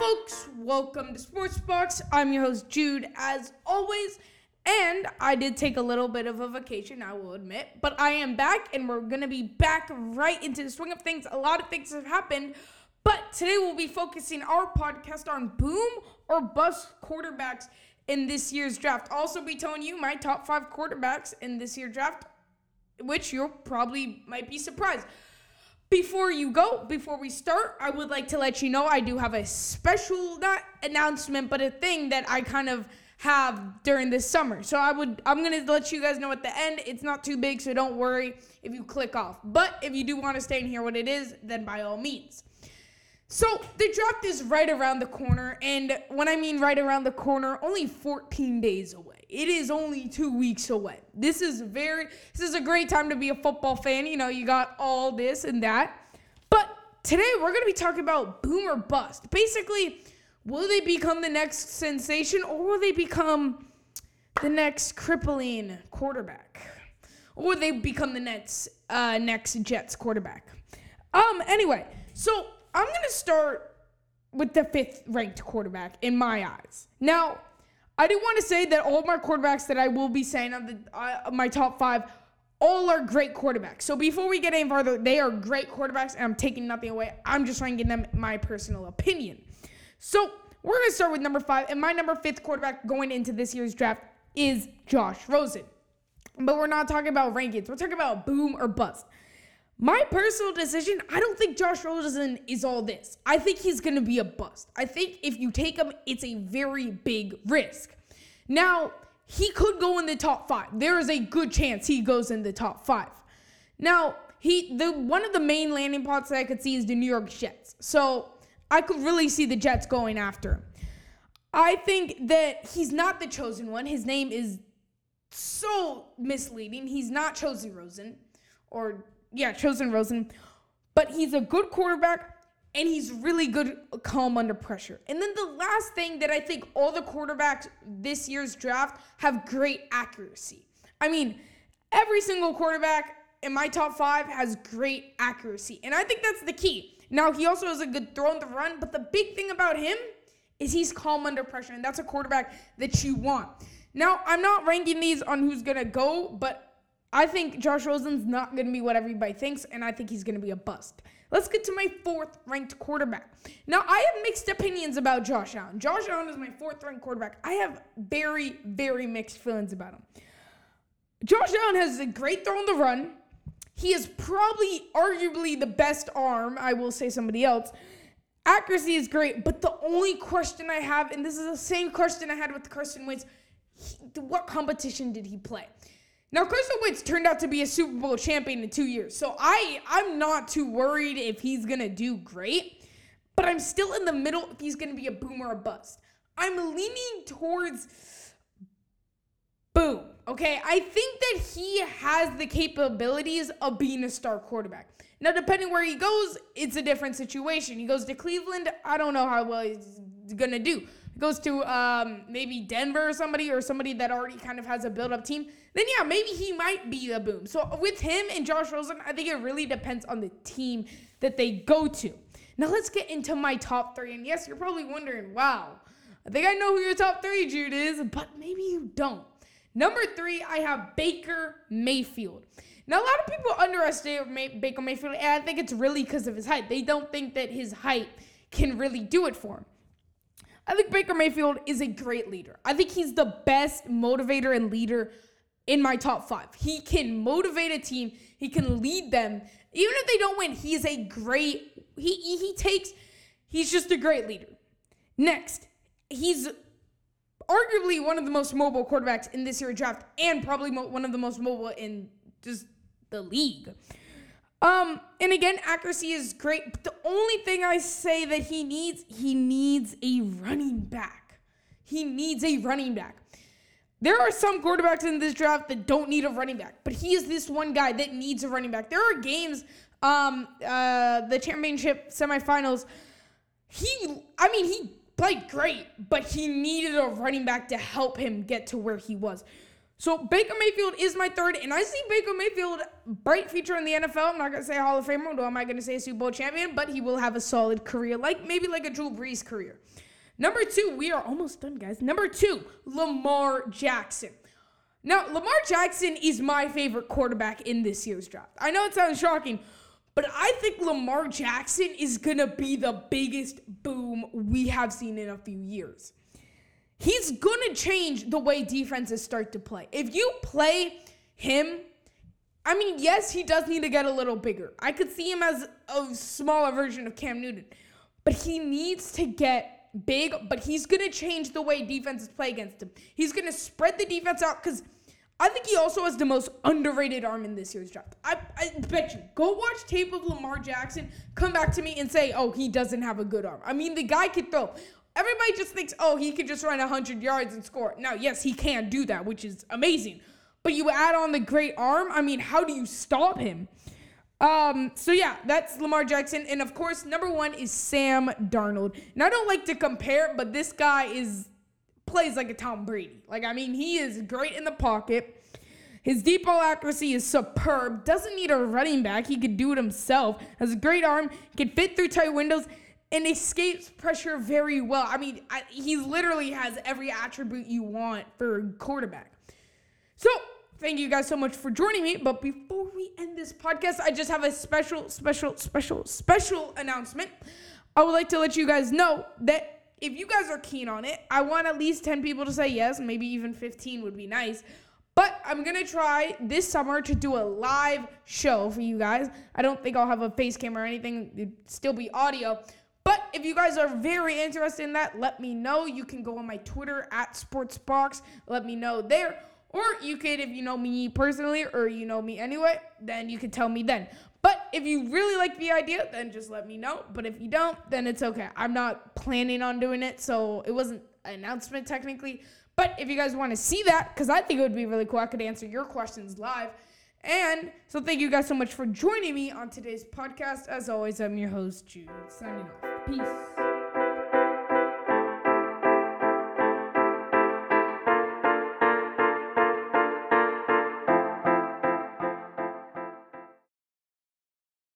folks. Welcome to Sports Box. I'm your host, Jude, as always. And I did take a little bit of a vacation, I will admit. But I am back, and we're going to be back right into the swing of things. A lot of things have happened. But today we'll be focusing our podcast on boom or bust quarterbacks in this year's draft. Also, be telling you my top five quarterbacks in this year's draft, which you'll probably might be surprised. Before you go, before we start, I would like to let you know I do have a special not announcement, but a thing that I kind of have during this summer. So I would I'm gonna let you guys know at the end. It's not too big, so don't worry if you click off. But if you do want to stay and hear what it is, then by all means. So the draft is right around the corner, and when I mean right around the corner, only 14 days away. It is only two weeks away. This is very this is a great time to be a football fan. You know, you got all this and that. But today we're gonna be talking about boomer bust. Basically, will they become the next sensation or will they become the next crippling quarterback? Or they become the next uh, next Jets quarterback. Um anyway, so I'm going to start with the fifth ranked quarterback in my eyes. Now, I do want to say that all my quarterbacks that I will be saying of the uh, my top five, all are great quarterbacks. So before we get any farther, they are great quarterbacks, and I'm taking nothing away. I'm just trying to give them my personal opinion. So we're gonna start with number five, and my number fifth quarterback going into this year's draft is Josh Rosen. But we're not talking about rankings. We're talking about boom or bust. My personal decision, I don't think Josh Rosen is all this. I think he's going to be a bust. I think if you take him, it's a very big risk. Now, he could go in the top 5. There is a good chance he goes in the top 5. Now, he the one of the main landing spots that I could see is the New York Jets. So, I could really see the Jets going after him. I think that he's not the chosen one. His name is so misleading. He's not chosen Rosen or yeah, chosen Rosen, but he's a good quarterback and he's really good calm under pressure. And then the last thing that I think all the quarterbacks this year's draft have great accuracy. I mean, every single quarterback in my top 5 has great accuracy. And I think that's the key. Now, he also has a good throw on the run, but the big thing about him is he's calm under pressure, and that's a quarterback that you want. Now, I'm not ranking these on who's going to go, but I think Josh Rosen's not going to be what everybody thinks, and I think he's going to be a bust. Let's get to my fourth ranked quarterback. Now, I have mixed opinions about Josh Allen. Josh Allen is my fourth ranked quarterback. I have very, very mixed feelings about him. Josh Allen has a great throw on the run. He is probably, arguably, the best arm. I will say somebody else. Accuracy is great, but the only question I have, and this is the same question I had with Carson Wentz, he, what competition did he play? Now, Carson Wentz turned out to be a Super Bowl champion in two years, so I I'm not too worried if he's gonna do great, but I'm still in the middle if he's gonna be a boom or a bust. I'm leaning towards boom. Okay, I think that he has the capabilities of being a star quarterback. Now, depending where he goes, it's a different situation. He goes to Cleveland, I don't know how well he's gonna do goes to um, maybe Denver or somebody or somebody that already kind of has a build up team, then yeah, maybe he might be a boom. So with him and Josh Rosen, I think it really depends on the team that they go to. Now let's get into my top three. And yes, you're probably wondering, wow, I think I know who your top three, Jude, is, but maybe you don't. Number three, I have Baker Mayfield. Now, a lot of people underestimate Baker Mayfield, and I think it's really because of his height. They don't think that his height can really do it for him. I think Baker Mayfield is a great leader. I think he's the best motivator and leader in my top five. He can motivate a team. He can lead them. Even if they don't win, he is a great. He he takes. He's just a great leader. Next, he's arguably one of the most mobile quarterbacks in this year's draft, and probably mo- one of the most mobile in just the league. Um, and again, accuracy is great. But the only thing I say that he needs, he needs a running back. He needs a running back. There are some quarterbacks in this draft that don't need a running back, but he is this one guy that needs a running back. There are games, um, uh, the championship semifinals. He, I mean, he played great, but he needed a running back to help him get to where he was. So Baker Mayfield is my third, and I see Baker Mayfield bright future in the NFL. I'm not gonna say Hall of Famer, nor am I gonna say Super Bowl champion, but he will have a solid career, like maybe like a Drew Brees career. Number two, we are almost done, guys. Number two, Lamar Jackson. Now, Lamar Jackson is my favorite quarterback in this year's draft. I know it sounds shocking, but I think Lamar Jackson is to be the biggest boom we have seen in a few years. He's going to change the way defenses start to play. If you play him, I mean, yes, he does need to get a little bigger. I could see him as a smaller version of Cam Newton, but he needs to get big, but he's going to change the way defenses play against him. He's going to spread the defense out because I think he also has the most underrated arm in this year's draft. I, I bet you. Go watch tape of Lamar Jackson, come back to me and say, oh, he doesn't have a good arm. I mean, the guy could throw. Everybody just thinks, oh, he could just run 100 yards and score. Now, yes, he can do that, which is amazing. But you add on the great arm, I mean, how do you stop him? Um, so yeah, that's Lamar Jackson. And of course, number one is Sam Darnold. And I don't like to compare, but this guy is plays like a Tom Brady. Like, I mean, he is great in the pocket. His deep ball accuracy is superb. Doesn't need a running back. He could do it himself. Has a great arm. Can fit through tight windows and escapes pressure very well. I mean, I, he literally has every attribute you want for a quarterback. So, thank you guys so much for joining me. But before we end this podcast, I just have a special, special, special, special announcement. I would like to let you guys know that if you guys are keen on it, I want at least 10 people to say yes. Maybe even 15 would be nice. But I'm gonna try this summer to do a live show for you guys. I don't think I'll have a face cam or anything, it'd still be audio. But if you guys are very interested in that, let me know. You can go on my Twitter at Sportsbox. Let me know there. Or you could, if you know me personally or you know me anyway, then you could tell me then. But if you really like the idea, then just let me know. But if you don't, then it's okay. I'm not planning on doing it, so it wasn't an announcement technically. But if you guys want to see that, because I think it would be really cool, I could answer your questions live. And so thank you guys so much for joining me on today's podcast. As always, I'm your host, Jude, signing off. Peace.